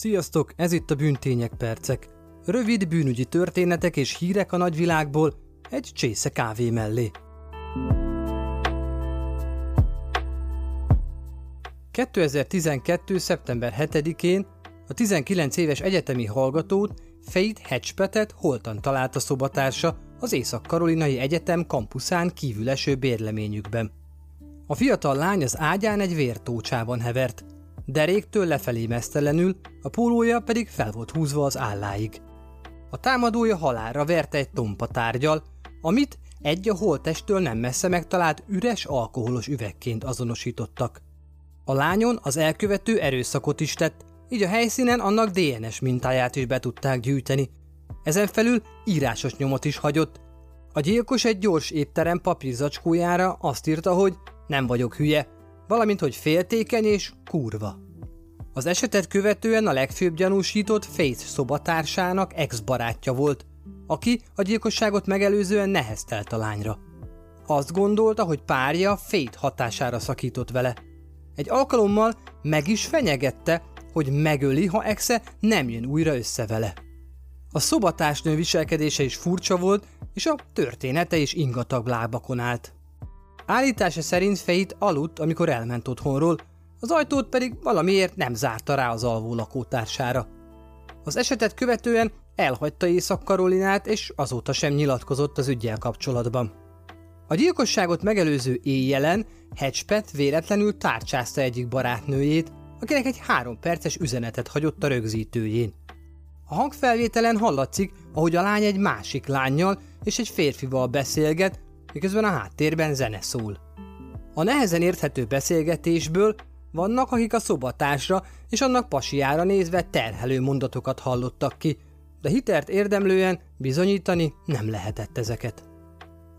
Sziasztok, ez itt a Bűntények Percek. Rövid bűnügyi történetek és hírek a nagyvilágból egy csésze kávé mellé. 2012. szeptember 7-én a 19 éves egyetemi hallgatót Faith Hedgepetet holtan találta szobatársa az Észak-Karolinai Egyetem kampuszán kívüleső bérleményükben. A fiatal lány az ágyán egy vértócsában hevert, deréktől lefelé mesztelenül, a pólója pedig fel volt húzva az álláig. A támadója halálra verte egy tompa tárgyal, amit egy a holtestől nem messze megtalált üres alkoholos üvegként azonosítottak. A lányon az elkövető erőszakot is tett, így a helyszínen annak DNS mintáját is be tudták gyűjteni. Ezen felül írásos nyomot is hagyott. A gyilkos egy gyors étterem papírzacskójára azt írta, hogy nem vagyok hülye, valamint hogy féltékeny és kurva. Az esetet követően a legfőbb gyanúsított Faith szobatársának ex-barátja volt, aki a gyilkosságot megelőzően neheztelt a lányra. Azt gondolta, hogy párja Faith hatására szakított vele. Egy alkalommal meg is fenyegette, hogy megöli, ha exe nem jön újra össze vele. A szobatársnő viselkedése is furcsa volt, és a története is ingatag lábakon állt. Állítása szerint Fejt aludt, amikor elment otthonról, az ajtót pedig valamiért nem zárta rá az alvó lakótársára. Az esetet követően elhagyta Észak-Karolinát, és azóta sem nyilatkozott az ügyel kapcsolatban. A gyilkosságot megelőző éjjelen Hedgepet véletlenül tárcsázta egyik barátnőjét, akinek egy három perces üzenetet hagyott a rögzítőjén. A hangfelvételen hallatszik, ahogy a lány egy másik lányjal és egy férfival beszélget, miközben a háttérben zene szól. A nehezen érthető beszélgetésből vannak, akik a szobatásra és annak pasiára nézve terhelő mondatokat hallottak ki, de hitert érdemlően bizonyítani nem lehetett ezeket.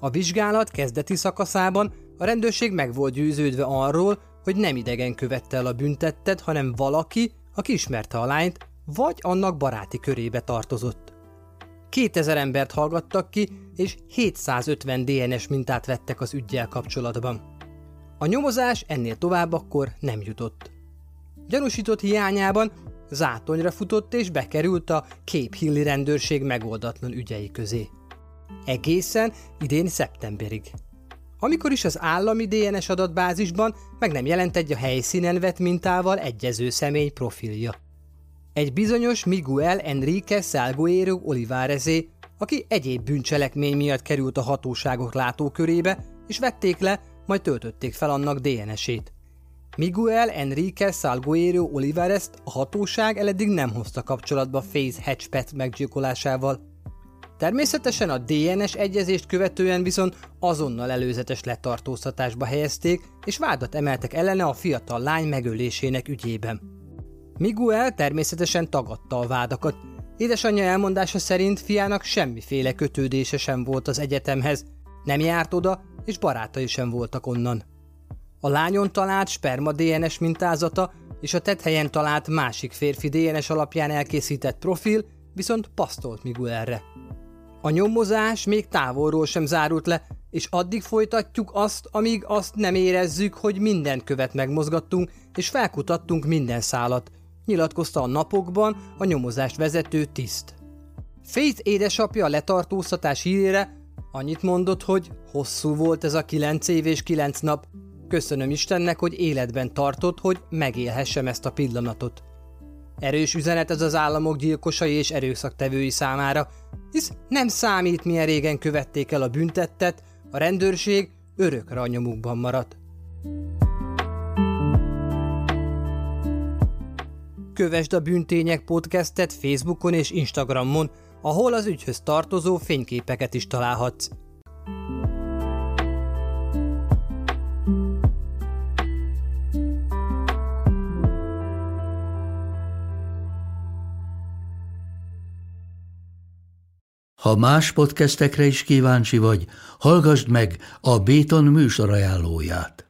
A vizsgálat kezdeti szakaszában a rendőrség meg volt győződve arról, hogy nem idegen követte el a büntettet, hanem valaki, aki ismerte a lányt, vagy annak baráti körébe tartozott. 2000 embert hallgattak ki, és 750 DNS mintát vettek az ügyjel kapcsolatban. A nyomozás ennél tovább akkor nem jutott. Gyanúsított hiányában zátonyra futott és bekerült a Cape Hilli rendőrség megoldatlan ügyei közé. Egészen idén szeptemberig. Amikor is az állami DNS adatbázisban meg nem jelent egy a helyszínen vett mintával egyező személy profilja. Egy bizonyos Miguel Enrique Salguero Olivarezé, aki egyéb bűncselekmény miatt került a hatóságok látókörébe, és vették le, majd töltötték fel annak DNS-ét. Miguel Enrique Salguero Olivares a hatóság eleddig nem hozta kapcsolatba Faze Hatchpet meggyilkolásával. Természetesen a DNS egyezést követően viszont azonnal előzetes letartóztatásba helyezték, és vádat emeltek ellene a fiatal lány megölésének ügyében. Miguel természetesen tagadta a vádakat. Édesanyja elmondása szerint fiának semmiféle kötődése sem volt az egyetemhez, nem járt oda, és barátai sem voltak onnan. A lányon talált sperma DNS mintázata és a tethelyen talált másik férfi DNS alapján elkészített profil viszont pasztolt Miguelre. A nyomozás még távolról sem zárult le, és addig folytatjuk azt, amíg azt nem érezzük, hogy minden követ megmozgattunk, és felkutattunk minden szálat, nyilatkozta a napokban a nyomozást vezető tiszt. Faith édesapja a letartóztatás hírére annyit mondott, hogy hosszú volt ez a kilenc év és kilenc nap, köszönöm Istennek, hogy életben tartott, hogy megélhessem ezt a pillanatot. Erős üzenet ez az államok gyilkosai és erőszaktevői számára, hisz nem számít, milyen régen követték el a büntettet, a rendőrség örökre a nyomukban maradt. Kövesd a Bűntények podcastet Facebookon és Instagramon, ahol az ügyhöz tartozó fényképeket is találhatsz. Ha más podcastekre is kíváncsi vagy, hallgassd meg a Béton műsor ajánlóját.